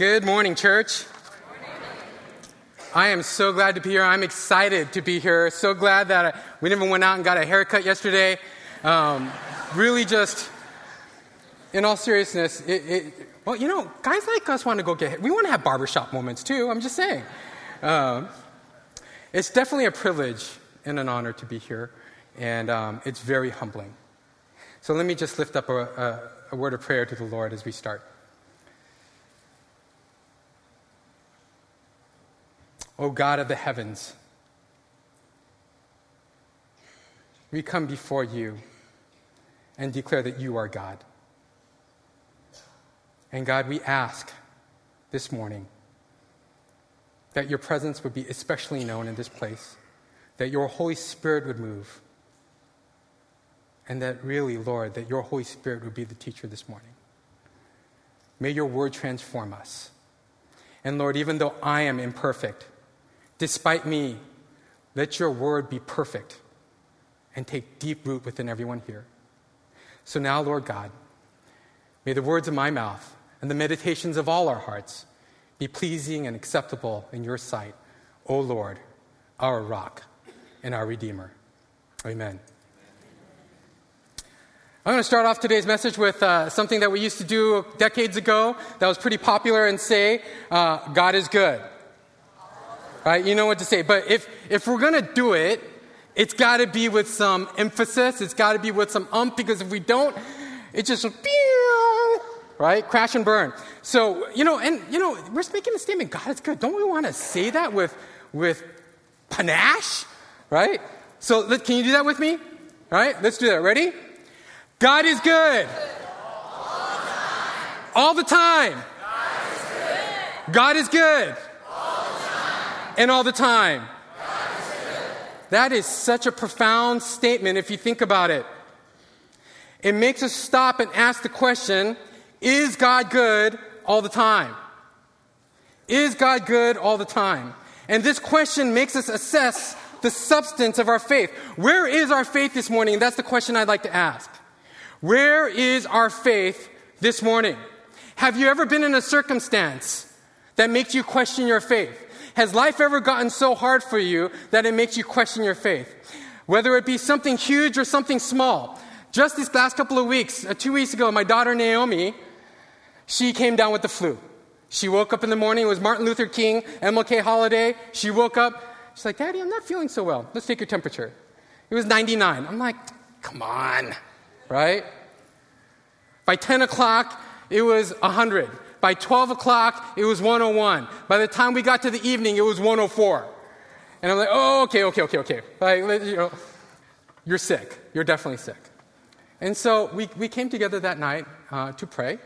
Good morning, church. I am so glad to be here. I'm excited to be here. So glad that we never went out and got a haircut yesterday. Um, really, just in all seriousness, it, it, well, you know, guys like us want to go get. We want to have barbershop moments too. I'm just saying. Um, it's definitely a privilege and an honor to be here, and um, it's very humbling. So let me just lift up a, a, a word of prayer to the Lord as we start. O God of the heavens, we come before you and declare that you are God. And God, we ask this morning that your presence would be especially known in this place, that your Holy Spirit would move, and that really, Lord, that your Holy Spirit would be the teacher this morning. May your word transform us. And Lord, even though I am imperfect, Despite me, let your word be perfect and take deep root within everyone here. So now, Lord God, may the words of my mouth and the meditations of all our hearts be pleasing and acceptable in your sight, O Lord, our rock and our Redeemer. Amen. I'm going to start off today's message with uh, something that we used to do decades ago that was pretty popular and say, uh, God is good right? You know what to say. But if, if we're going to do it, it's got to be with some emphasis. It's got to be with some ump because if we don't, it just, right? Crash and burn. So, you know, and, you know, we're making a statement God is good. Don't we want to say that with, with panache, right? So, let, can you do that with me? All right, let's do that. Ready? God is good. All the time. All the time. God is good. God is good and all the time. That is such a profound statement if you think about it. It makes us stop and ask the question Is God good all the time? Is God good all the time? And this question makes us assess the substance of our faith. Where is our faith this morning? That's the question I'd like to ask. Where is our faith this morning? Have you ever been in a circumstance that makes you question your faith? Has life ever gotten so hard for you that it makes you question your faith? Whether it be something huge or something small. Just these last couple of weeks, uh, two weeks ago, my daughter Naomi, she came down with the flu. She woke up in the morning, it was Martin Luther King, MLK holiday. She woke up, she's like, Daddy, I'm not feeling so well. Let's take your temperature. It was 99. I'm like, come on, right? By 10 o'clock, it was 100. By 12 o'clock, it was 101. By the time we got to the evening, it was 104. And I'm like, oh, okay, okay, okay, okay. Like, you know, you're sick. You're definitely sick. And so we, we came together that night uh, to pray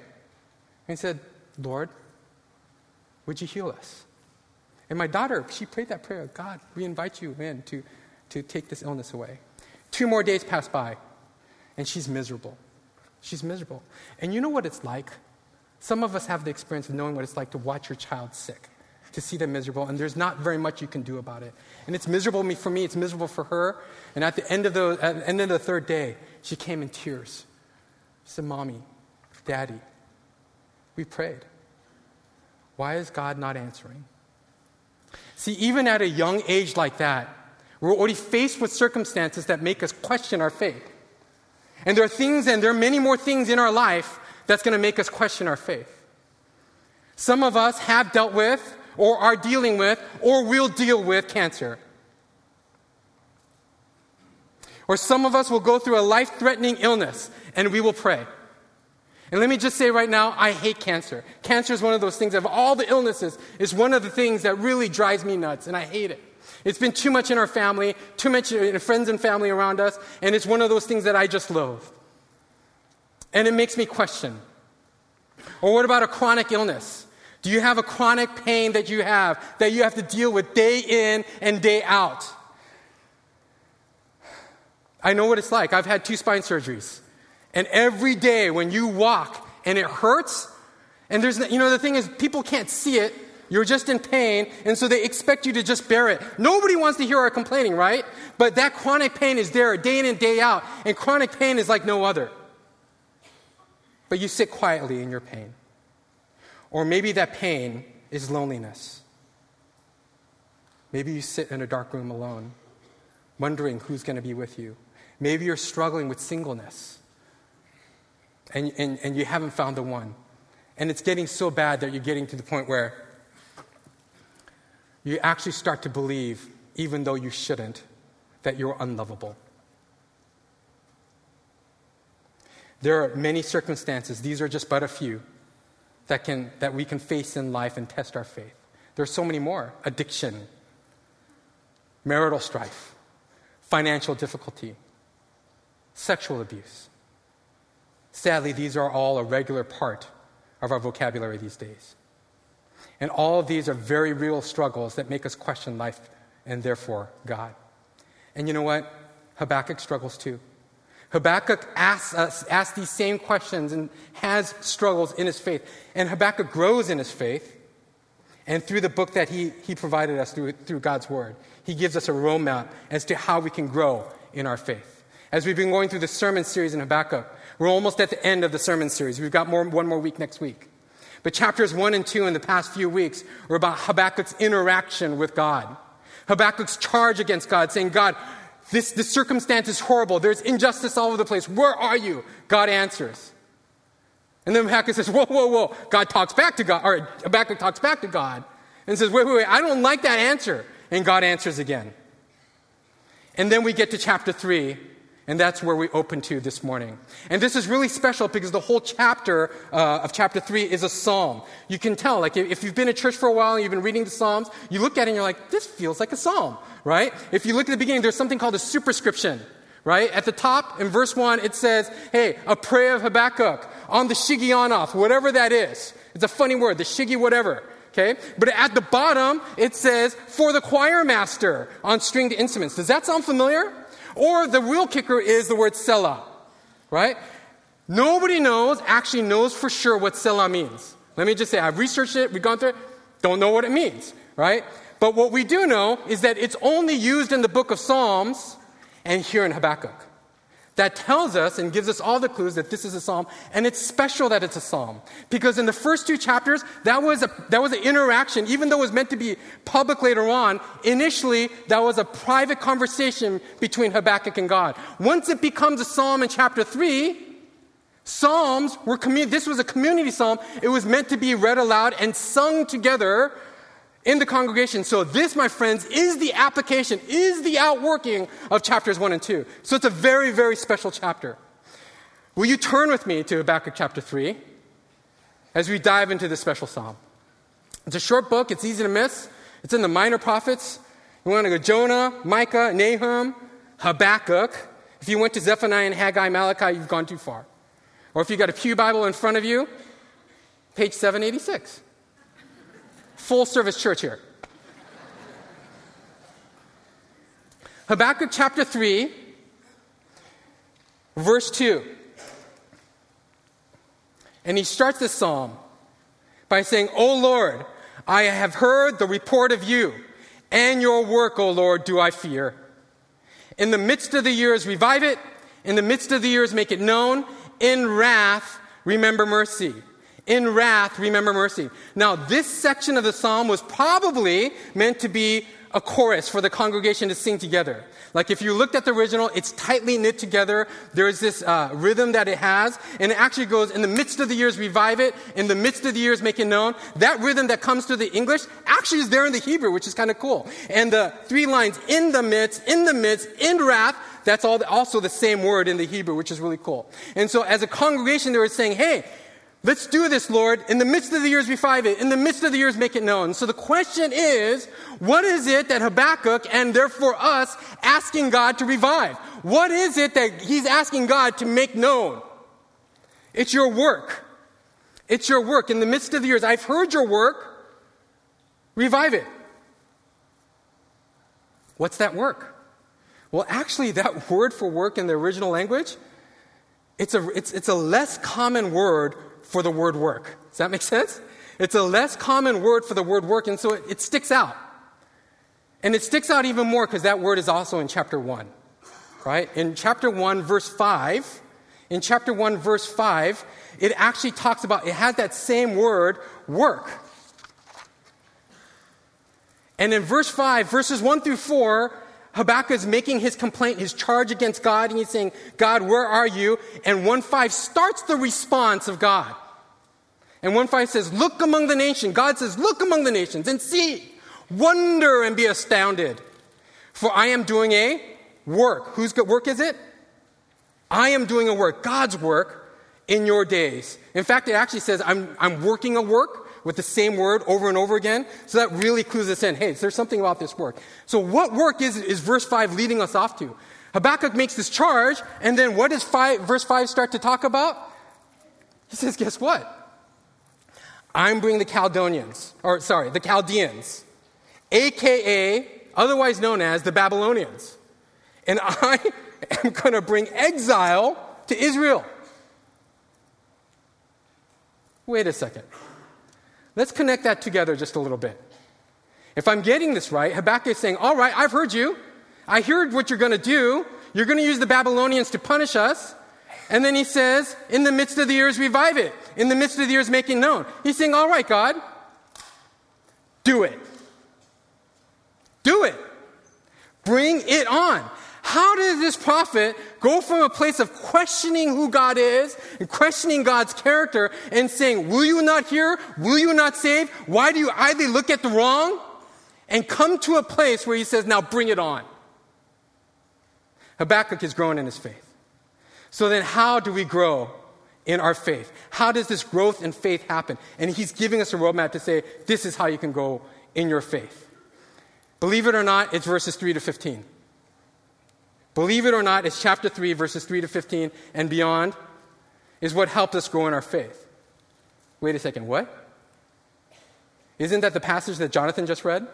and said, Lord, would you heal us? And my daughter, she prayed that prayer God, we invite you in to, to take this illness away. Two more days pass by, and she's miserable. She's miserable. And you know what it's like some of us have the experience of knowing what it's like to watch your child sick, to see them miserable, and there's not very much you can do about it. And it's miserable for me, it's miserable for her. And at the end of the, at the, end of the third day, she came in tears. She said, Mommy, Daddy, we prayed. Why is God not answering? See, even at a young age like that, we're already faced with circumstances that make us question our faith. And there are things, and there are many more things in our life that's going to make us question our faith. Some of us have dealt with, or are dealing with, or will deal with cancer. Or some of us will go through a life threatening illness and we will pray. And let me just say right now, I hate cancer. Cancer is one of those things, of all the illnesses, it's one of the things that really drives me nuts, and I hate it. It's been too much in our family, too much in friends and family around us, and it's one of those things that I just loathe. And it makes me question. Or what about a chronic illness? Do you have a chronic pain that you have that you have to deal with day in and day out? I know what it's like. I've had two spine surgeries. And every day when you walk and it hurts, and there's, you know, the thing is, people can't see it. You're just in pain, and so they expect you to just bear it. Nobody wants to hear our complaining, right? But that chronic pain is there day in and day out, and chronic pain is like no other but you sit quietly in your pain. Or maybe that pain is loneliness. Maybe you sit in a dark room alone, wondering who's going to be with you. Maybe you're struggling with singleness and, and, and you haven't found the one. And it's getting so bad that you're getting to the point where you actually start to believe, even though you shouldn't, that you're unlovable. There are many circumstances, these are just but a few, that, can, that we can face in life and test our faith. There are so many more addiction, marital strife, financial difficulty, sexual abuse. Sadly, these are all a regular part of our vocabulary these days. And all of these are very real struggles that make us question life and therefore God. And you know what? Habakkuk struggles too. Habakkuk asks, us, asks these same questions and has struggles in his faith. And Habakkuk grows in his faith. And through the book that he, he provided us through, through God's word, he gives us a roadmap as to how we can grow in our faith. As we've been going through the sermon series in Habakkuk, we're almost at the end of the sermon series. We've got more, one more week next week. But chapters one and two in the past few weeks were about Habakkuk's interaction with God. Habakkuk's charge against God, saying, God, this, this circumstance is horrible. There's injustice all over the place. Where are you? God answers. And then Habakkuk says, Whoa, whoa, whoa. God talks back to God, or Habakkuk talks back to God and says, Wait, wait, wait, I don't like that answer. And God answers again. And then we get to chapter 3, and that's where we open to this morning. And this is really special because the whole chapter uh, of chapter 3 is a psalm. You can tell, like, if you've been at church for a while and you've been reading the Psalms, you look at it and you're like, this feels like a psalm, right? If you look at the beginning, there's something called a superscription, right? At the top, in verse 1, it says, hey, a prayer of Habakkuk on the Shigionoth, whatever that is. It's a funny word, the Shigi whatever. Okay? But at the bottom, it says, for the choir master on stringed instruments. Does that sound familiar? Or the real kicker is the word Selah, right? Nobody knows, actually knows for sure what Selah means. Let me just say, I've researched it, we've gone through it, don't know what it means, right? But what we do know is that it's only used in the book of Psalms and here in Habakkuk that tells us and gives us all the clues that this is a psalm and it's special that it's a psalm. Because in the first two chapters that was a that was an interaction even though it was meant to be public later on initially that was a private conversation between habakkuk and god. Once it becomes a psalm in chapter 3 psalms were this was a community psalm. It was meant to be read aloud and sung together in the congregation. So, this, my friends, is the application, is the outworking of chapters 1 and 2. So, it's a very, very special chapter. Will you turn with me to Habakkuk chapter 3 as we dive into this special psalm? It's a short book, it's easy to miss. It's in the minor prophets. You want to go Jonah, Micah, Nahum, Habakkuk. If you went to Zephaniah and Haggai, Malachi, you've gone too far. Or if you've got a Pew Bible in front of you, page 786 full service church here. Habakkuk chapter 3, verse 2. And he starts this psalm by saying, O Lord, I have heard the report of you, and your work, O Lord, do I fear. In the midst of the years, revive it. In the midst of the years, make it known. In wrath, remember mercy. In wrath, remember mercy. Now, this section of the psalm was probably meant to be a chorus for the congregation to sing together. Like if you looked at the original, it's tightly knit together. There's this uh, rhythm that it has, and it actually goes in the midst of the years, revive it. In the midst of the years, make it known. That rhythm that comes through the English actually is there in the Hebrew, which is kind of cool. And the three lines in the midst, in the midst, in wrath. That's all, also the same word in the Hebrew, which is really cool. And so, as a congregation, they were saying, "Hey, Let's do this, Lord. In the midst of the years, revive it. In the midst of the years, make it known. So the question is, what is it that Habakkuk and therefore us asking God to revive? What is it that he's asking God to make known? It's your work. It's your work. In the midst of the years, I've heard your work. Revive it. What's that work? Well, actually, that word for work in the original language, it's a, it's, it's a less common word for the word work. Does that make sense? It's a less common word for the word work, and so it, it sticks out. And it sticks out even more because that word is also in chapter 1. Right? In chapter 1, verse 5, in chapter 1, verse 5, it actually talks about, it has that same word, work. And in verse 5, verses 1 through 4, Habakkuk is making his complaint, his charge against God, and he's saying, God, where are you? And 1 5 starts the response of God. And 1 5 says, Look among the nations. God says, Look among the nations and see, wonder and be astounded. For I am doing a work. Whose work is it? I am doing a work, God's work, in your days. In fact, it actually says, I'm, I'm working a work with the same word over and over again. So that really clues us in. Hey, there's something about this work. So what work is, is verse 5 leading us off to? Habakkuk makes this charge, and then what does five, verse 5 start to talk about? He says, guess what? I'm bringing the Chaldeans, or sorry, the Chaldeans, aka, otherwise known as the Babylonians. And I am going to bring exile to Israel. Wait a second. Let's connect that together just a little bit. If I'm getting this right, Habakkuk is saying, All right, I've heard you. I heard what you're going to do. You're going to use the Babylonians to punish us. And then he says, In the midst of the years, revive it. In the midst of the years, making known. He's saying, All right, God, do it. Do it. Bring it on. How does this prophet go from a place of questioning who God is and questioning God's character and saying, Will you not hear? Will you not save? Why do you either look at the wrong? And come to a place where he says, Now bring it on. Habakkuk is growing in his faith. So then, how do we grow in our faith? How does this growth in faith happen? And he's giving us a roadmap to say, This is how you can grow in your faith. Believe it or not, it's verses 3 to 15. Believe it or not, it's chapter 3, verses 3 to 15 and beyond, is what helped us grow in our faith. Wait a second, what? Isn't that the passage that Jonathan just read?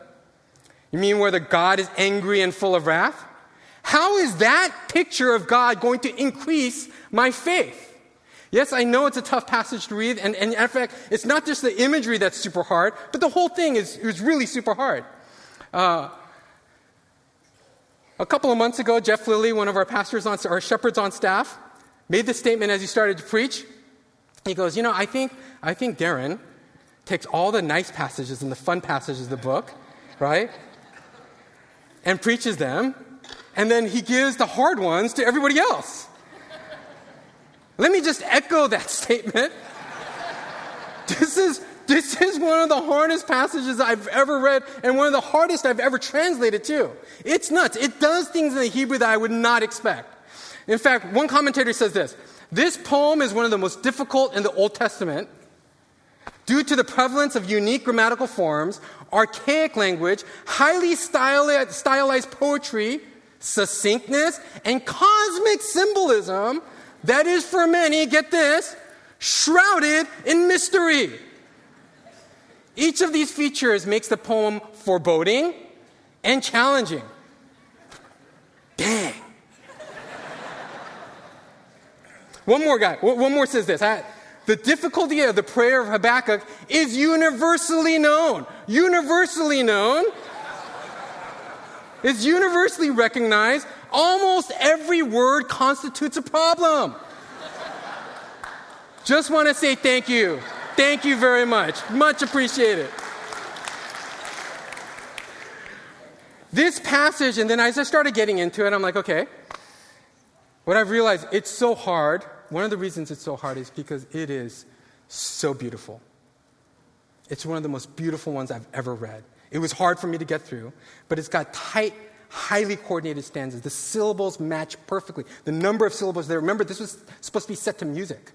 You mean where the God is angry and full of wrath? How is that picture of God going to increase my faith? Yes, I know it's a tough passage to read, and, and in fact, it's not just the imagery that's super hard, but the whole thing is, is really super hard. Uh, a couple of months ago, Jeff Lilly, one of our pastors on, our shepherds on staff, made this statement as he started to preach. He goes, You know, I think, I think Darren takes all the nice passages and the fun passages of the book, right? And preaches them, and then he gives the hard ones to everybody else. Let me just echo that statement. This is, this is one of the hardest passages I've ever read and one of the hardest I've ever translated too. It's nuts. It does things in the Hebrew that I would not expect. In fact, one commentator says this This poem is one of the most difficult in the Old Testament due to the prevalence of unique grammatical forms, archaic language, highly stylized poetry, succinctness, and cosmic symbolism that is for many, get this, shrouded in mystery. Each of these features makes the poem foreboding and challenging. Dang. one more guy, one more says this. the difficulty of the prayer of Habakkuk is universally known. Universally known. It's universally recognized. Almost every word constitutes a problem. Just want to say thank you. Thank you very much. Much appreciated. This passage, and then as I started getting into it, I'm like, okay. What I've realized, it's so hard. One of the reasons it's so hard is because it is so beautiful. It's one of the most beautiful ones I've ever read. It was hard for me to get through, but it's got tight, highly coordinated stanzas. The syllables match perfectly. The number of syllables there, remember, this was supposed to be set to music,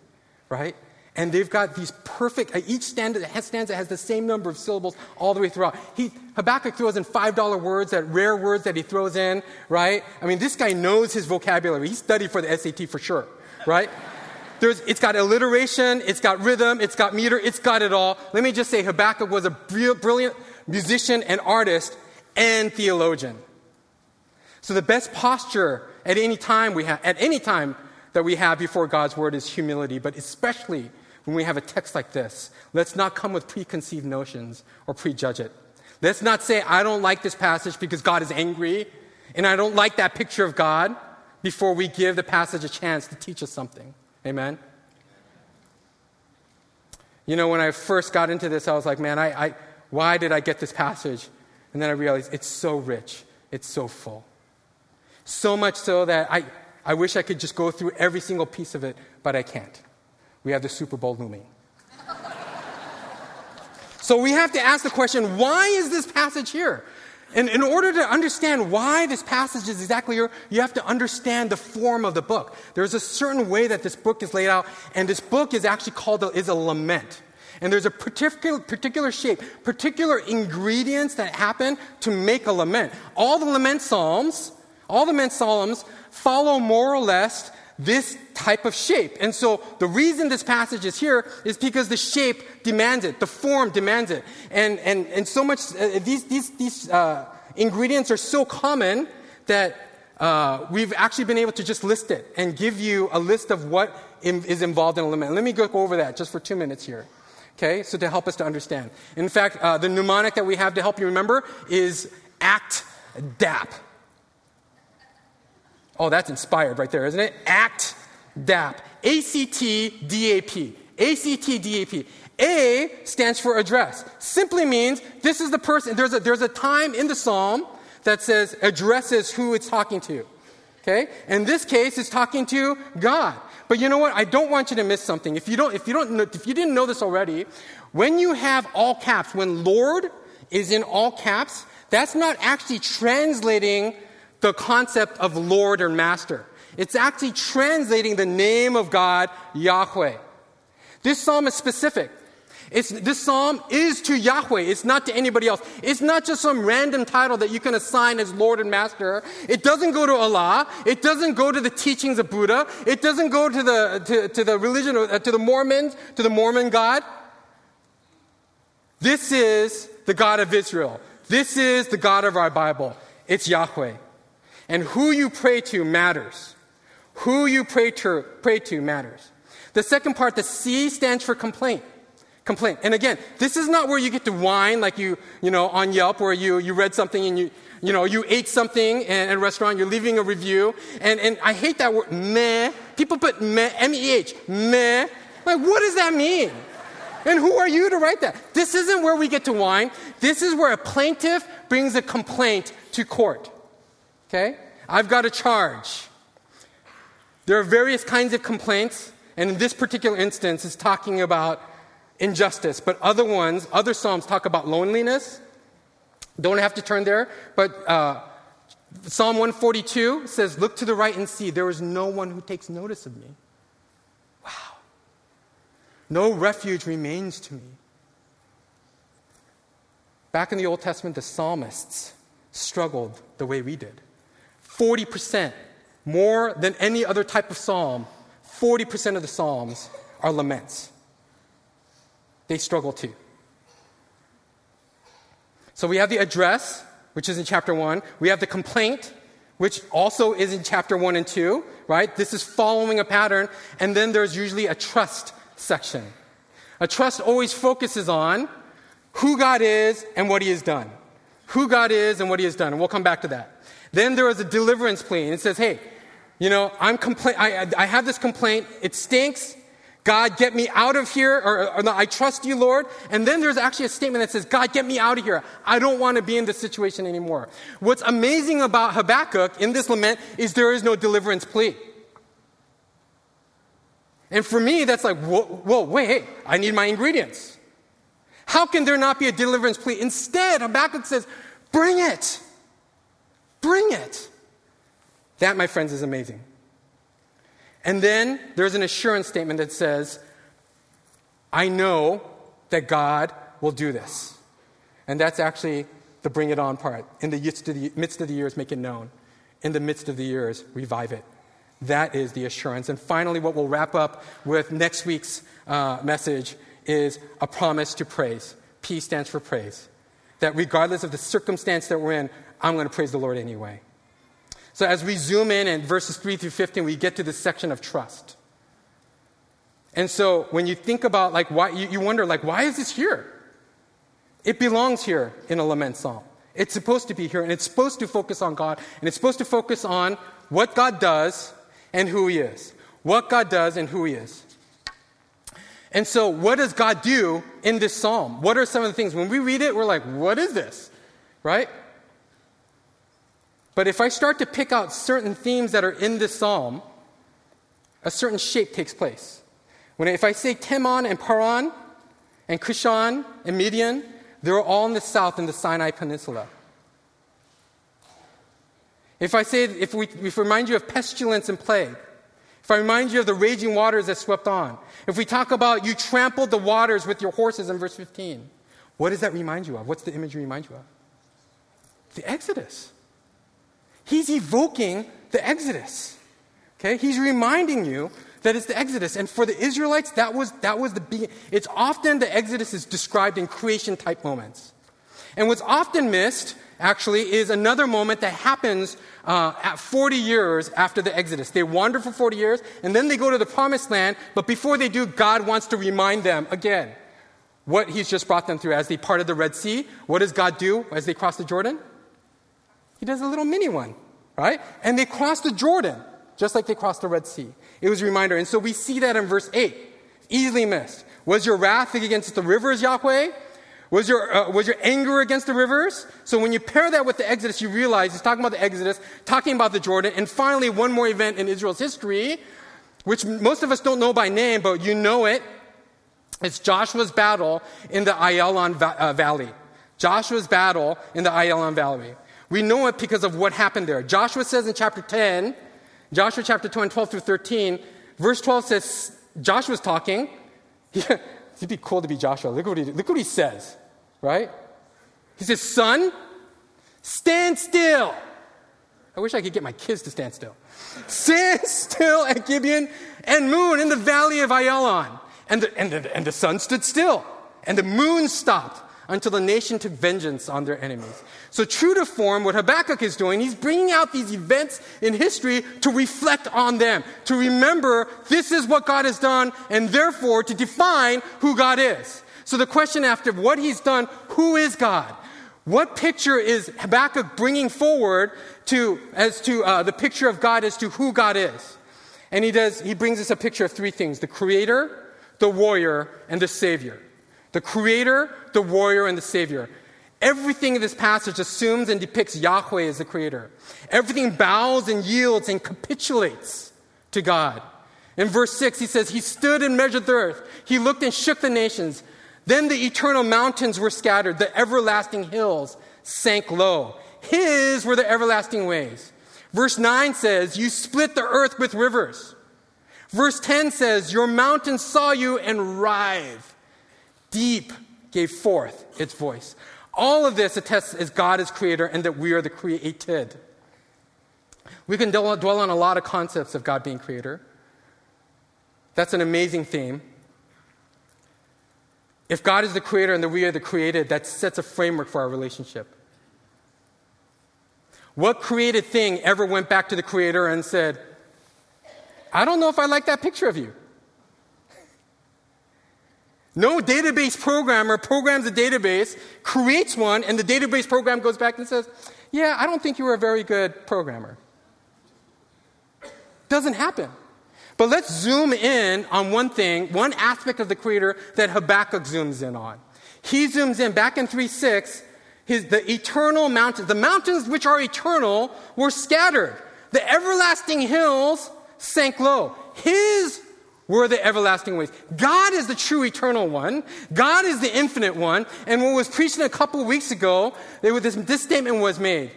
right? And they've got these perfect, uh, each stanza, stanza has the same number of syllables all the way throughout. He, Habakkuk throws in $5 words, that rare words that he throws in, right? I mean, this guy knows his vocabulary. He studied for the SAT for sure, right? There's, it's got alliteration, it's got rhythm, it's got meter, it's got it all. Let me just say, Habakkuk was a brilliant musician and artist and theologian. So the best posture at any time we have, at any time that we have before God's word is humility, but especially when we have a text like this. Let's not come with preconceived notions or prejudge it. Let's not say, I don't like this passage because God is angry and I don't like that picture of God before we give the passage a chance to teach us something. Amen? You know, when I first got into this, I was like, man, I, I, why did I get this passage? And then I realized it's so rich, it's so full. So much so that I, I wish I could just go through every single piece of it, but I can't. We have the Super Bowl looming. so we have to ask the question why is this passage here? And in order to understand why this passage is exactly here, you have to understand the form of the book. There's a certain way that this book is laid out, and this book is actually called a, is a lament. And there's a particular, particular shape, particular ingredients that happen to make a lament. All the lament psalms, all the lament psalms follow more or less this type of shape. And so the reason this passage is here is because the shape demands it, the form demands it. And, and, and so much, uh, these, these, these uh, ingredients are so common that uh, we've actually been able to just list it and give you a list of what is involved in a lament. Let me go over that just for two minutes here. Okay, so to help us to understand. In fact, uh, the mnemonic that we have to help you remember is ACT DAP. Oh, that's inspired right there, isn't it? ACT DAP. A C T D A P. A C T D A P. A stands for address. Simply means this is the person. There's a, there's a time in the psalm that says addresses who it's talking to. Okay? In this case, it's talking to God. But you know what? I don't want you to miss something. If you don't, if you don't, if you didn't know this already, when you have all caps, when Lord is in all caps, that's not actually translating the concept of Lord or Master. It's actually translating the name of God, Yahweh. This psalm is specific. It's, this psalm is to Yahweh. It's not to anybody else. It's not just some random title that you can assign as Lord and Master. It doesn't go to Allah. It doesn't go to the teachings of Buddha. It doesn't go to the, to, to the religion, uh, to the Mormons, to the Mormon God. This is the God of Israel. This is the God of our Bible. It's Yahweh. And who you pray to matters. Who you pray to, pray to matters. The second part, the C stands for complaint. Complaint. And again, this is not where you get to whine like you, you know, on Yelp where you, you read something and you, you know, you ate something in a restaurant, you're leaving a review. And, and I hate that word, meh. People put meh, M-E-H, meh. Like, what does that mean? And who are you to write that? This isn't where we get to whine. This is where a plaintiff brings a complaint to court. Okay? I've got a charge. There are various kinds of complaints, and in this particular instance, it's talking about injustice. But other ones, other Psalms talk about loneliness. Don't have to turn there, but uh, Psalm 142 says, Look to the right and see, there is no one who takes notice of me. Wow. No refuge remains to me. Back in the Old Testament, the psalmists struggled the way we did. 40%, more than any other type of psalm, 40% of the psalms are laments. They struggle too. So we have the address, which is in chapter 1. We have the complaint, which also is in chapter 1 and 2, right? This is following a pattern. And then there's usually a trust section. A trust always focuses on who God is and what he has done. Who God is and what he has done. And we'll come back to that. Then there was a deliverance plea, and it says, hey, you know, I'm compla- I, I have this complaint. It stinks. God, get me out of here, or, or I trust you, Lord. And then there's actually a statement that says, God, get me out of here. I don't want to be in this situation anymore. What's amazing about Habakkuk in this lament is there is no deliverance plea. And for me, that's like, whoa, whoa wait, I need my ingredients. How can there not be a deliverance plea? Instead, Habakkuk says, bring it. Bring it. That, my friends, is amazing. And then there's an assurance statement that says, I know that God will do this. And that's actually the bring it on part. In the midst of the, years, make it known. In the midst of the years, revive it. That is the assurance. And finally, what we'll wrap up with next week's uh, message is a promise to praise. P stands for praise. That regardless of the circumstance that we're in, I'm going to praise the Lord anyway. So as we zoom in in verses 3 through 15, we get to this section of trust. And so when you think about like why you, you wonder like why is this here? It belongs here in a lament psalm. It's supposed to be here and it's supposed to focus on God and it's supposed to focus on what God does and who he is. what God does and who He is. And so, what does God do in this psalm? What are some of the things? When we read it, we're like, what is this? Right? But if I start to pick out certain themes that are in this psalm, a certain shape takes place. When if I say Teman and Paran and Cushan and Midian, they're all in the south in the Sinai Peninsula. If I say, if we, if we remind you of pestilence and plague, if I remind you of the raging waters that swept on, if we talk about you trampled the waters with your horses in verse 15, what does that remind you of? What's the imagery remind you of? The Exodus. He's evoking the Exodus. Okay? He's reminding you that it's the Exodus. And for the Israelites, that was, that was the beginning. It's often the Exodus is described in creation type moments. And what's often missed, actually, is another moment that happens uh, at 40 years after the Exodus. They wander for 40 years, and then they go to the promised land, but before they do, God wants to remind them again what He's just brought them through. As they parted the Red Sea, what does God do as they cross the Jordan? He does a little mini one, right? And they cross the Jordan, just like they crossed the Red Sea. It was a reminder. And so we see that in verse 8. Easily missed. Was your wrath against the rivers, Yahweh? Was your, uh, was your anger against the rivers? So when you pair that with the Exodus, you realize he's talking about the Exodus, talking about the Jordan, and finally one more event in Israel's history, which most of us don't know by name, but you know it. It's Joshua's battle in the Ayalon va- uh, Valley. Joshua's battle in the Ayalon Valley. We know it because of what happened there. Joshua says in chapter 10, Joshua chapter 10, 12 through 13, verse 12 says, Joshua's talking. It'd be cool to be Joshua. Look what he, look what he says, right? He says, Son, stand still. I wish I could get my kids to stand still. stand still at Gibeon and moon in the valley of Ayalon. And the, and, the, and the sun stood still, and the moon stopped until the nation took vengeance on their enemies. So, true to form, what Habakkuk is doing, he's bringing out these events in history to reflect on them, to remember this is what God has done, and therefore to define who God is. So, the question after what he's done, who is God? What picture is Habakkuk bringing forward to, as to uh, the picture of God as to who God is? And he does, he brings us a picture of three things the creator, the warrior, and the savior the creator, the warrior, and the savior. Everything in this passage assumes and depicts Yahweh as the creator. Everything bows and yields and capitulates to God. In verse 6, he says, He stood and measured the earth. He looked and shook the nations. Then the eternal mountains were scattered. The everlasting hills sank low. His were the everlasting ways. Verse 9 says, You split the earth with rivers. Verse 10 says, Your mountains saw you and writhed deep gave forth its voice. All of this attests as God is creator and that we are the created. We can dwell on a lot of concepts of God being creator. That's an amazing theme. If God is the creator and that we are the created, that sets a framework for our relationship. What created thing ever went back to the creator and said, I don't know if I like that picture of you? No database programmer programs a database, creates one, and the database program goes back and says, Yeah, I don't think you were a very good programmer. Doesn't happen. But let's zoom in on one thing, one aspect of the Creator that Habakkuk zooms in on. He zooms in back in 3 6, his, the eternal mountains, the mountains which are eternal were scattered. The everlasting hills sank low. His were the everlasting ways. God is the true eternal one. God is the infinite one. And what was preached a couple weeks ago, this, this statement was made.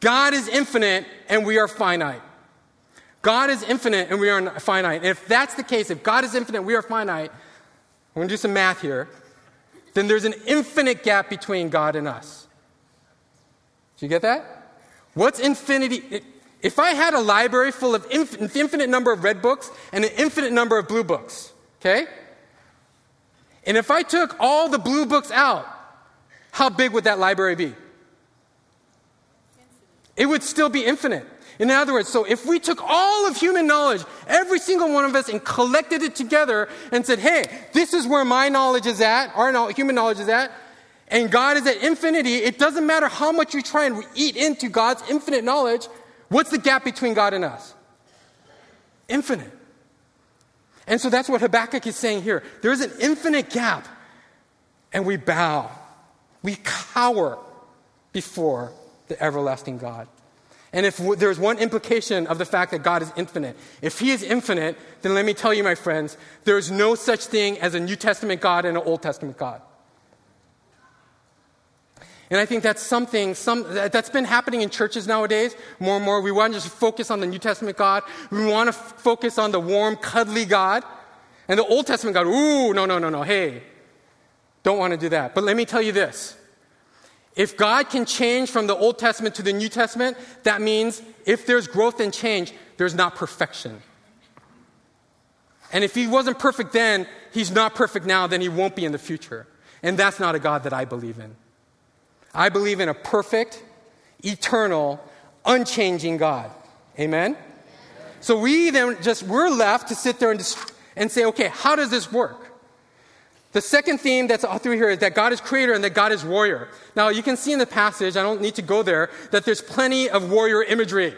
God is infinite and we are finite. God is infinite and we are finite. And if that's the case, if God is infinite, we are finite, I'm going to do some math here, then there's an infinite gap between God and us. Do you get that? What's infinity? If I had a library full of infinite, infinite number of red books and an infinite number of blue books, okay? And if I took all the blue books out, how big would that library be? It would still be infinite. In other words, so if we took all of human knowledge, every single one of us, and collected it together and said, hey, this is where my knowledge is at, our human knowledge is at, and God is at infinity, it doesn't matter how much you try and eat into God's infinite knowledge, What's the gap between God and us? Infinite. And so that's what Habakkuk is saying here. There's an infinite gap, and we bow. We cower before the everlasting God. And if w- there's one implication of the fact that God is infinite, if He is infinite, then let me tell you, my friends, there is no such thing as a New Testament God and an Old Testament God. And I think that's something some, that's been happening in churches nowadays more and more. We want to just focus on the New Testament God. We want to f- focus on the warm, cuddly God. And the Old Testament God, ooh, no, no, no, no, hey, don't want to do that. But let me tell you this. If God can change from the Old Testament to the New Testament, that means if there's growth and change, there's not perfection. And if he wasn't perfect then, he's not perfect now, then he won't be in the future. And that's not a God that I believe in. I believe in a perfect, eternal, unchanging God. Amen? So we then just, we're left to sit there and, just, and say, okay, how does this work? The second theme that's all through here is that God is creator and that God is warrior. Now, you can see in the passage, I don't need to go there, that there's plenty of warrior imagery.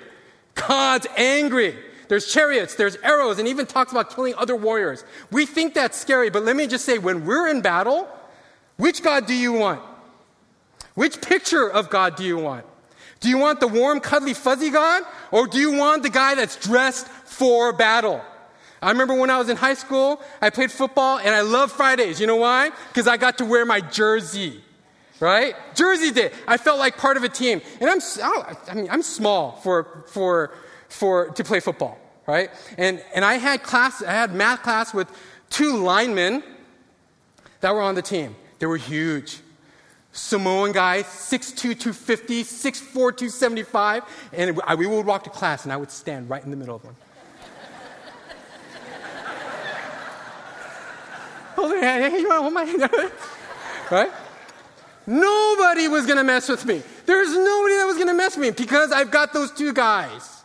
God's angry. There's chariots, there's arrows, and even talks about killing other warriors. We think that's scary, but let me just say, when we're in battle, which God do you want? Which picture of God do you want? Do you want the warm, cuddly, fuzzy God? Or do you want the guy that's dressed for battle? I remember when I was in high school, I played football and I loved Fridays. You know why? Because I got to wear my jersey. Right? Jersey day. I felt like part of a team. And I'm, I mean, I'm small for, for, for, to play football. Right? And, and I had class, I had math class with two linemen that were on the team. They were huge. Samoan guy, 6'2, 250, 6'4, 275. And we would walk to class and I would stand right in the middle of them. hold your hand. Hey, you want to hold my hand? right? Nobody was going to mess with me. There's nobody that was going to mess with me because I've got those two guys.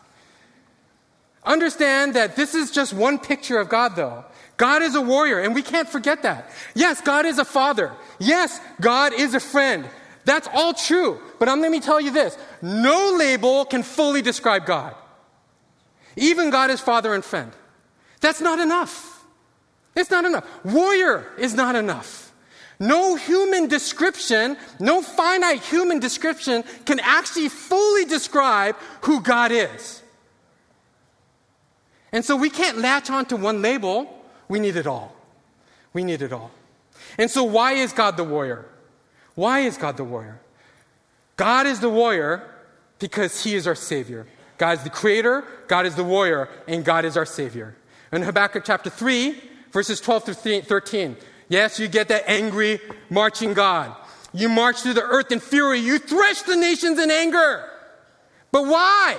Understand that this is just one picture of God, though. God is a warrior, and we can't forget that. Yes, God is a father. Yes, God is a friend. That's all true. But um, let me tell you this no label can fully describe God. Even God is father and friend. That's not enough. It's not enough. Warrior is not enough. No human description, no finite human description can actually fully describe who God is. And so we can't latch on to one label. We need it all. We need it all. And so, why is God the warrior? Why is God the warrior? God is the warrior because He is our Savior. God is the creator, God is the warrior, and God is our Savior. In Habakkuk chapter 3, verses 12 through 13, yes, you get that angry, marching God. You march through the earth in fury, you thresh the nations in anger. But why?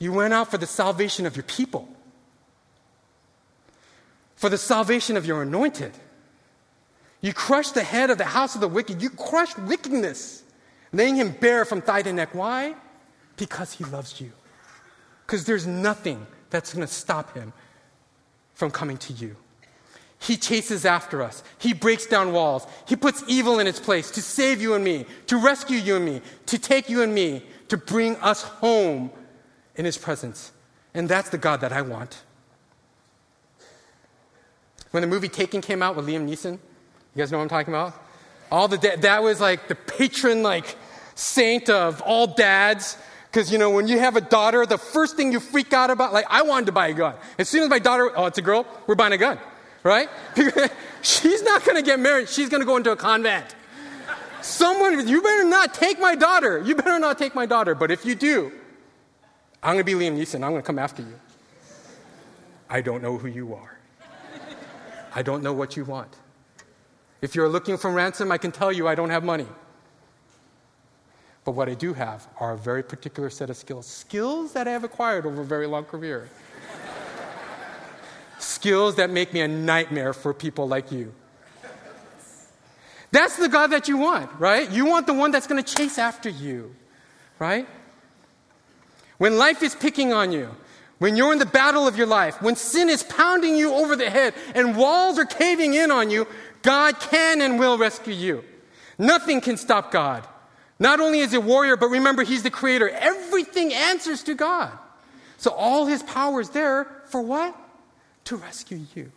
You went out for the salvation of your people, for the salvation of your anointed. You crushed the head of the house of the wicked. You crushed wickedness, laying him bare from thigh to neck. Why? Because he loves you. Because there's nothing that's going to stop him from coming to you. He chases after us. He breaks down walls. He puts evil in its place to save you and me, to rescue you and me, to take you and me, to bring us home in His presence. And that's the God that I want. When the movie Taken came out with Liam Neeson, you guys know what I'm talking about? All the da- that was like the patron like saint of all dads. Because you know, when you have a daughter, the first thing you freak out about, like I wanted to buy a gun. As soon as my daughter, oh, it's a girl, we're buying a gun, right? she's not going to get married. She's going to go into a convent. Someone, you better not take my daughter. You better not take my daughter. But if you do, I'm going to be Liam Neeson. I'm going to come after you. I don't know who you are. I don't know what you want. If you're looking for ransom, I can tell you I don't have money. But what I do have are a very particular set of skills, skills that I have acquired over a very long career. skills that make me a nightmare for people like you. That's the God that you want, right? You want the one that's going to chase after you, right? When life is picking on you, when you're in the battle of your life, when sin is pounding you over the head and walls are caving in on you, God can and will rescue you. Nothing can stop God. Not only is he a warrior, but remember, he's the creator. Everything answers to God. So all his power is there for what? To rescue you.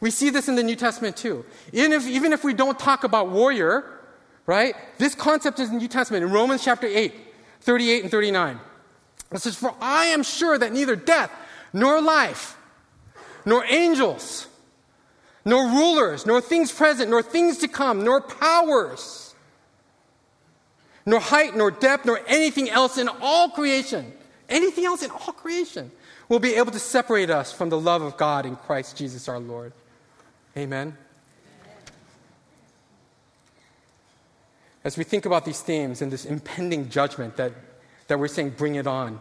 We see this in the New Testament too. Even if, even if we don't talk about warrior, right? This concept is in the New Testament in Romans chapter 8, 38 and 39. It says, For I am sure that neither death, nor life, nor angels, nor rulers, nor things present, nor things to come, nor powers, nor height, nor depth, nor anything else in all creation, anything else in all creation will be able to separate us from the love of God in Christ Jesus our Lord. Amen. As we think about these themes and this impending judgment that, that we're saying, bring it on,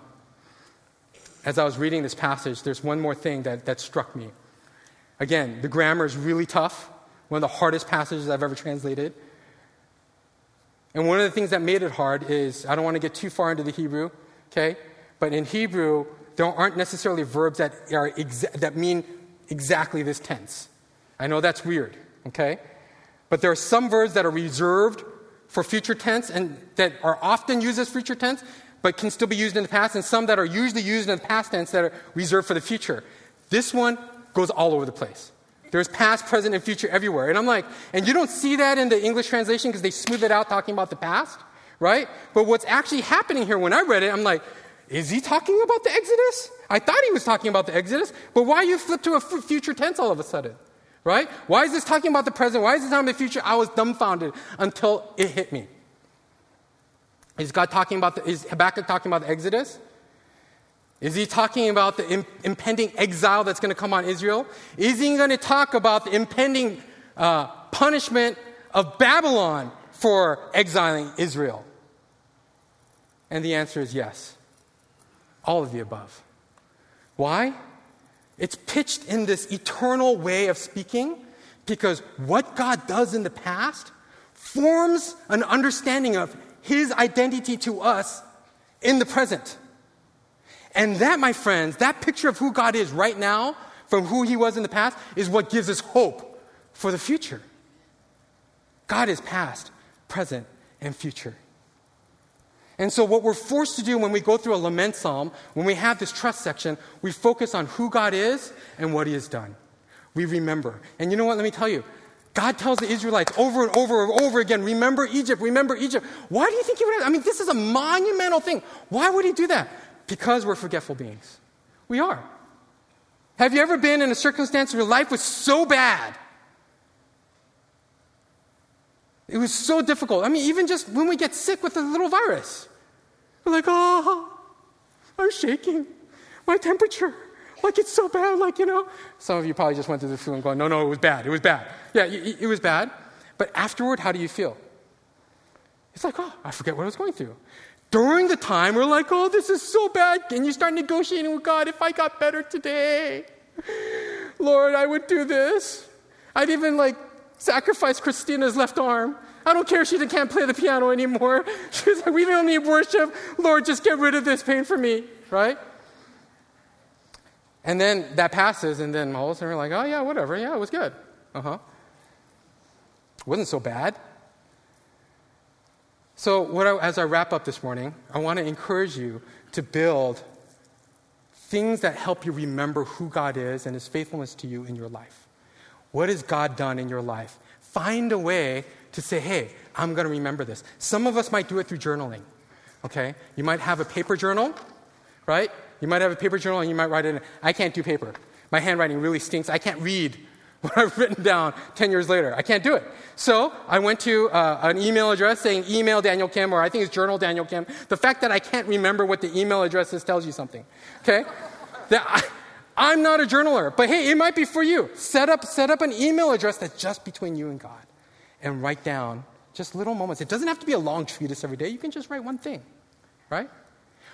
as I was reading this passage, there's one more thing that, that struck me. Again, the grammar is really tough, one of the hardest passages I've ever translated. And one of the things that made it hard is I don't want to get too far into the Hebrew, okay? But in Hebrew, there aren't necessarily verbs that, are exa- that mean exactly this tense. I know that's weird, okay? But there are some verbs that are reserved for future tense and that are often used as future tense, but can still be used in the past, and some that are usually used in the past tense that are reserved for the future. This one goes all over the place. There's past, present, and future everywhere. And I'm like, and you don't see that in the English translation because they smooth it out talking about the past, right? But what's actually happening here when I read it, I'm like, is he talking about the Exodus? I thought he was talking about the Exodus, but why you flip to a f- future tense all of a sudden? Right? Why is this talking about the present? Why is this talking about the future? I was dumbfounded until it hit me. Is God talking about the, is Habakkuk talking about the Exodus? Is he talking about the Im- impending exile that's going to come on Israel? Is he going to talk about the impending uh, punishment of Babylon for exiling Israel? And the answer is yes. All of the above. Why? It's pitched in this eternal way of speaking because what God does in the past forms an understanding of his identity to us in the present. And that, my friends, that picture of who God is right now from who he was in the past is what gives us hope for the future. God is past, present, and future. And so, what we're forced to do when we go through a lament psalm, when we have this trust section, we focus on who God is and what He has done. We remember. And you know what? Let me tell you. God tells the Israelites over and over and over again, remember Egypt, remember Egypt. Why do you think He would have? I mean, this is a monumental thing. Why would He do that? Because we're forgetful beings. We are. Have you ever been in a circumstance where life was so bad? It was so difficult. I mean, even just when we get sick with a little virus, we're like, oh, I'm shaking. My temperature, like it's so bad, like, you know. Some of you probably just went through the flu and going, no, no, it was bad. It was bad. Yeah, it, was bad. But afterward, how do you feel? It's like, oh, I forget what I was going through. During the time, we're like, oh, this is so bad. And you start negotiating with God. If I got better today, Lord, I would do this. I'd even like sacrifice Christina's left arm. I don't care if she can't play the piano anymore. She's like, we don't need worship. Lord, just get rid of this pain for me, right? And then that passes, and then all of a sudden we're like, oh, yeah, whatever. Yeah, it was good. Uh huh. It wasn't so bad. So, I, as I wrap up this morning, I want to encourage you to build things that help you remember who God is and His faithfulness to you in your life. What has God done in your life? Find a way to say, hey, I'm going to remember this. Some of us might do it through journaling. Okay? You might have a paper journal, right? You might have a paper journal and you might write it in. I can't do paper. My handwriting really stinks. I can't read what I've written down 10 years later. I can't do it. So I went to uh, an email address saying email Daniel Kim, or I think it's journal Daniel Kim. The fact that I can't remember what the email address is tells you something. Okay? that I, am not a journaler, but hey, it might be for you. Set up, set up an email address that's just between you and God and write down just little moments. It doesn't have to be a long treatise every day. You can just write one thing, right?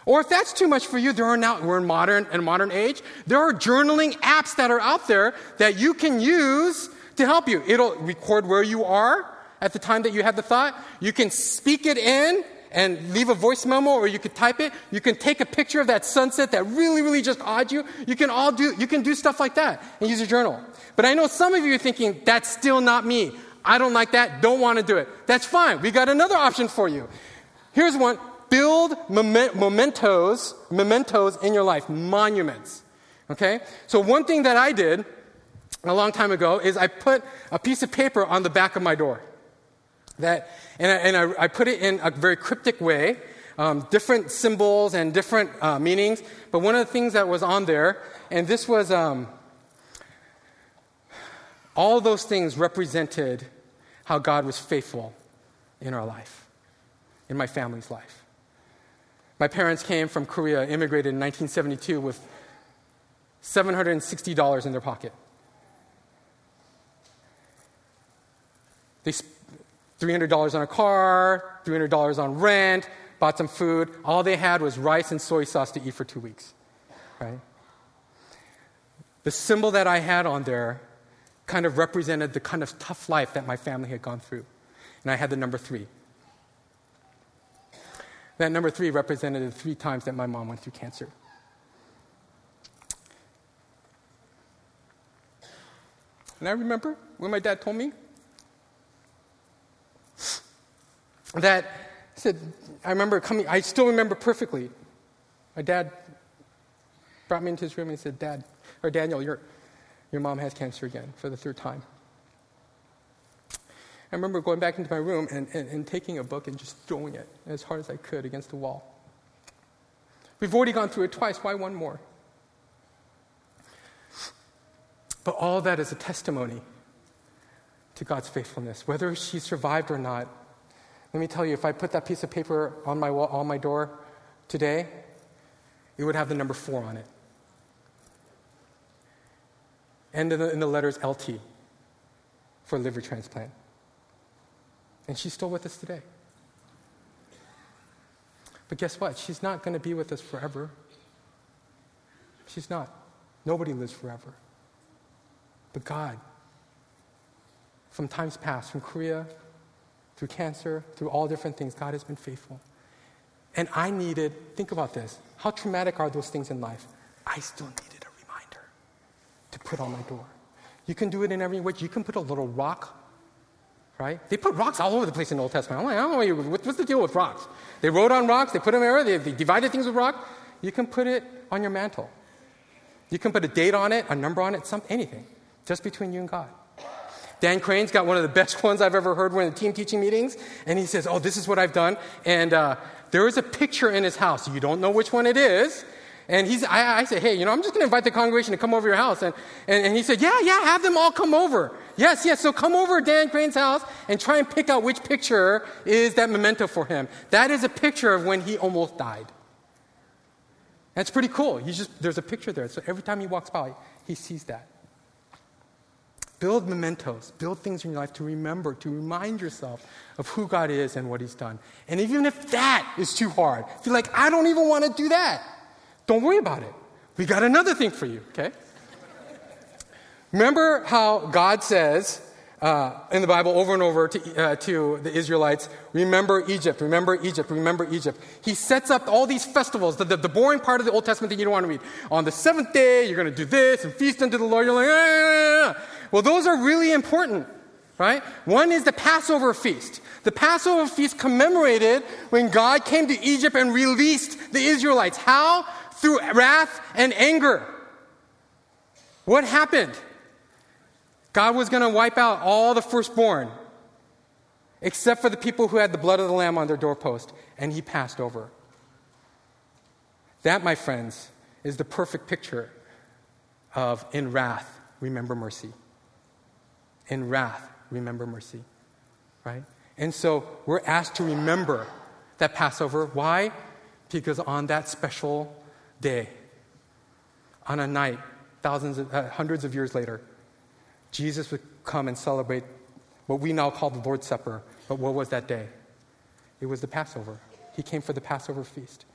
Or if that's too much for you, there are now, we're in modern, in modern age, there are journaling apps that are out there that you can use to help you. It'll record where you are at the time that you had the thought. You can speak it in and leave a voice memo or you could type it. You can take a picture of that sunset that really, really just awed you. You can all do, you can do stuff like that and use a journal. But I know some of you are thinking, that's still not me. I don't like that, don't want to do it. That's fine. We got another option for you. Here's one build mementos, mementos in your life, monuments. Okay? So, one thing that I did a long time ago is I put a piece of paper on the back of my door. That, and I, and I, I put it in a very cryptic way, um, different symbols and different uh, meanings. But one of the things that was on there, and this was um, all those things represented how God was faithful in our life, in my family's life. My parents came from Korea, immigrated in 1972 with $760 in their pocket. They $300 on a car, $300 on rent, bought some food. All they had was rice and soy sauce to eat for two weeks. Right? The symbol that I had on there kind of represented the kind of tough life that my family had gone through. And I had the number three. That number three represented the three times that my mom went through cancer. And I remember when my dad told me that said, I remember coming, I still remember perfectly. My dad brought me into his room and he said, Dad, or Daniel, your, your mom has cancer again for the third time. I remember going back into my room and, and, and taking a book and just throwing it as hard as I could against the wall. We've already gone through it twice. Why one more? But all that is a testimony to God's faithfulness. Whether she survived or not, let me tell you, if I put that piece of paper on my, wall, on my door today, it would have the number four on it. And in the, in the letters LT for liver transplant. And she's still with us today. But guess what? She's not going to be with us forever. She's not. Nobody lives forever. But God, from times past, from Korea, through cancer, through all different things, God has been faithful. And I needed, think about this. How traumatic are those things in life? I still needed a reminder to put on my door. You can do it in every way. You can put a little rock, right? They put rocks all over the place in the Old Testament. I'm like, I don't know, what's the deal with rocks? They wrote on rocks, they put them there, they, they divided things with rock. You can put it on your mantle. You can put a date on it, a number on it, some, anything just between you and God. Dan Crane's got one of the best ones I've ever heard when in the team teaching meetings, and he says, Oh, this is what I've done. And uh, there is a picture in his house. You don't know which one it is. And he's, I, I said, Hey, you know, I'm just going to invite the congregation to come over your house. And, and, and he said, Yeah, yeah, have them all come over. Yes, yes. So come over to Dan Crane's house and try and pick out which picture is that memento for him. That is a picture of when he almost died. That's pretty cool. He just, there's a picture there. So every time he walks by, he sees that. Build mementos, build things in your life to remember, to remind yourself of who God is and what He's done. And even if that is too hard, you're like, I don't even want to do that, don't worry about it. We got another thing for you, okay? Remember how God says uh, in the Bible over and over to, uh, to the Israelites, remember Egypt, remember Egypt, remember Egypt. He sets up all these festivals, the, the, the boring part of the Old Testament that you don't want to read. On the seventh day, you're going to do this and feast unto the Lord. You're like, ah, ah, ah. Well, those are really important, right? One is the Passover feast. The Passover feast commemorated when God came to Egypt and released the Israelites. How? Through wrath and anger. What happened? God was going to wipe out all the firstborn, except for the people who had the blood of the Lamb on their doorpost, and he passed over. That, my friends, is the perfect picture of in wrath, remember mercy in wrath, remember mercy. Right? And so we're asked to remember that Passover. Why? Because on that special day, on a night, thousands of, uh, hundreds of years later, Jesus would come and celebrate what we now call the Lord's Supper. But what was that day? It was the Passover. He came for the Passover feast.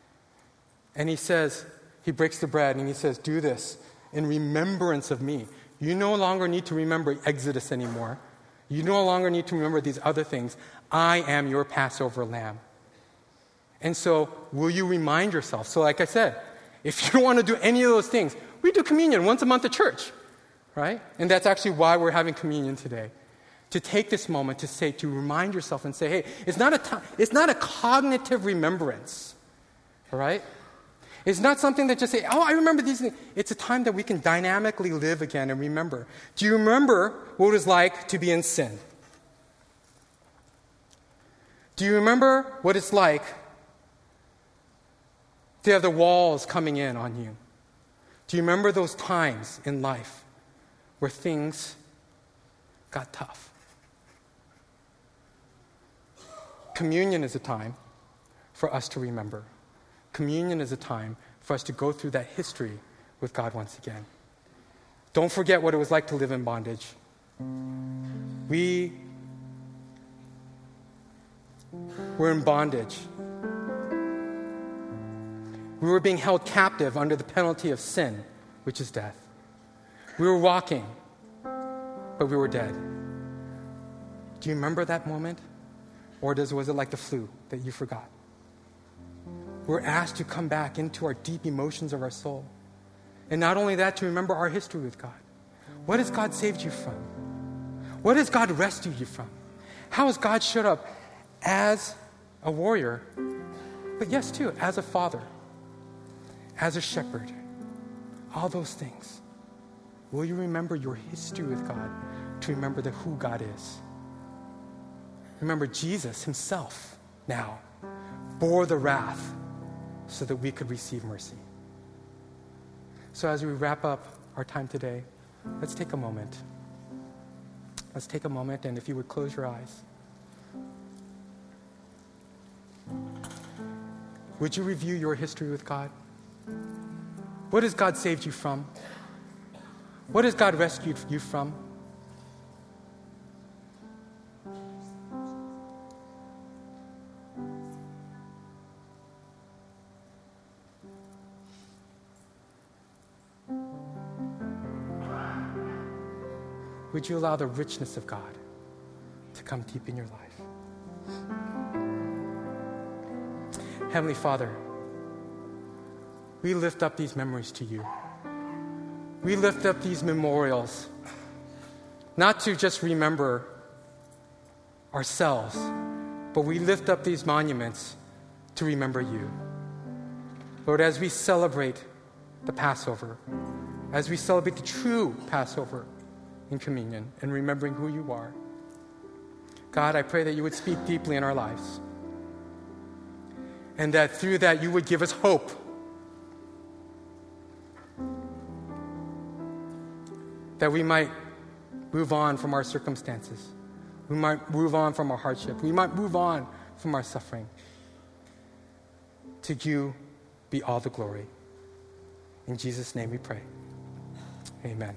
And he says, he breaks the bread and he says, Do this in remembrance of me. You no longer need to remember Exodus anymore. You no longer need to remember these other things. I am your Passover lamb. And so, will you remind yourself? So, like I said, if you don't want to do any of those things, we do communion once a month at church, right? And that's actually why we're having communion today. to take this moment to say, to remind yourself and say, hey, it's not a, t- it's not a cognitive remembrance, all right? It's not something that just say, oh, I remember these things. It's a time that we can dynamically live again and remember. Do you remember what it was like to be in sin? Do you remember what it's like to have the walls coming in on you? Do you remember those times in life where things got tough? Communion is a time for us to remember. Communion is a time for us to go through that history with God once again. Don't forget what it was like to live in bondage. We were in bondage. We were being held captive under the penalty of sin, which is death. We were walking, but we were dead. Do you remember that moment? Or does, was it like the flu that you forgot? We're asked to come back into our deep emotions of our soul. And not only that, to remember our history with God. What has God saved you from? What has God rescued you from? How has God showed up as a warrior, but yes, too, as a father, as a shepherd? All those things. Will you remember your history with God to remember the who God is? Remember, Jesus himself now bore the wrath so that we could receive mercy. So, as we wrap up our time today, let's take a moment. Let's take a moment, and if you would close your eyes. Would you review your history with God? What has God saved you from? What has God rescued you from? Would you allow the richness of God to come deep in your life? Heavenly Father, we lift up these memories to you. We lift up these memorials, not to just remember ourselves, but we lift up these monuments to remember you. Lord, as we celebrate the Passover, as we celebrate the true Passover, in communion and remembering who you are. God, I pray that you would speak deeply in our lives. And that through that you would give us hope. That we might move on from our circumstances. We might move on from our hardship. We might move on from our suffering. To you be all the glory. In Jesus' name we pray. Amen.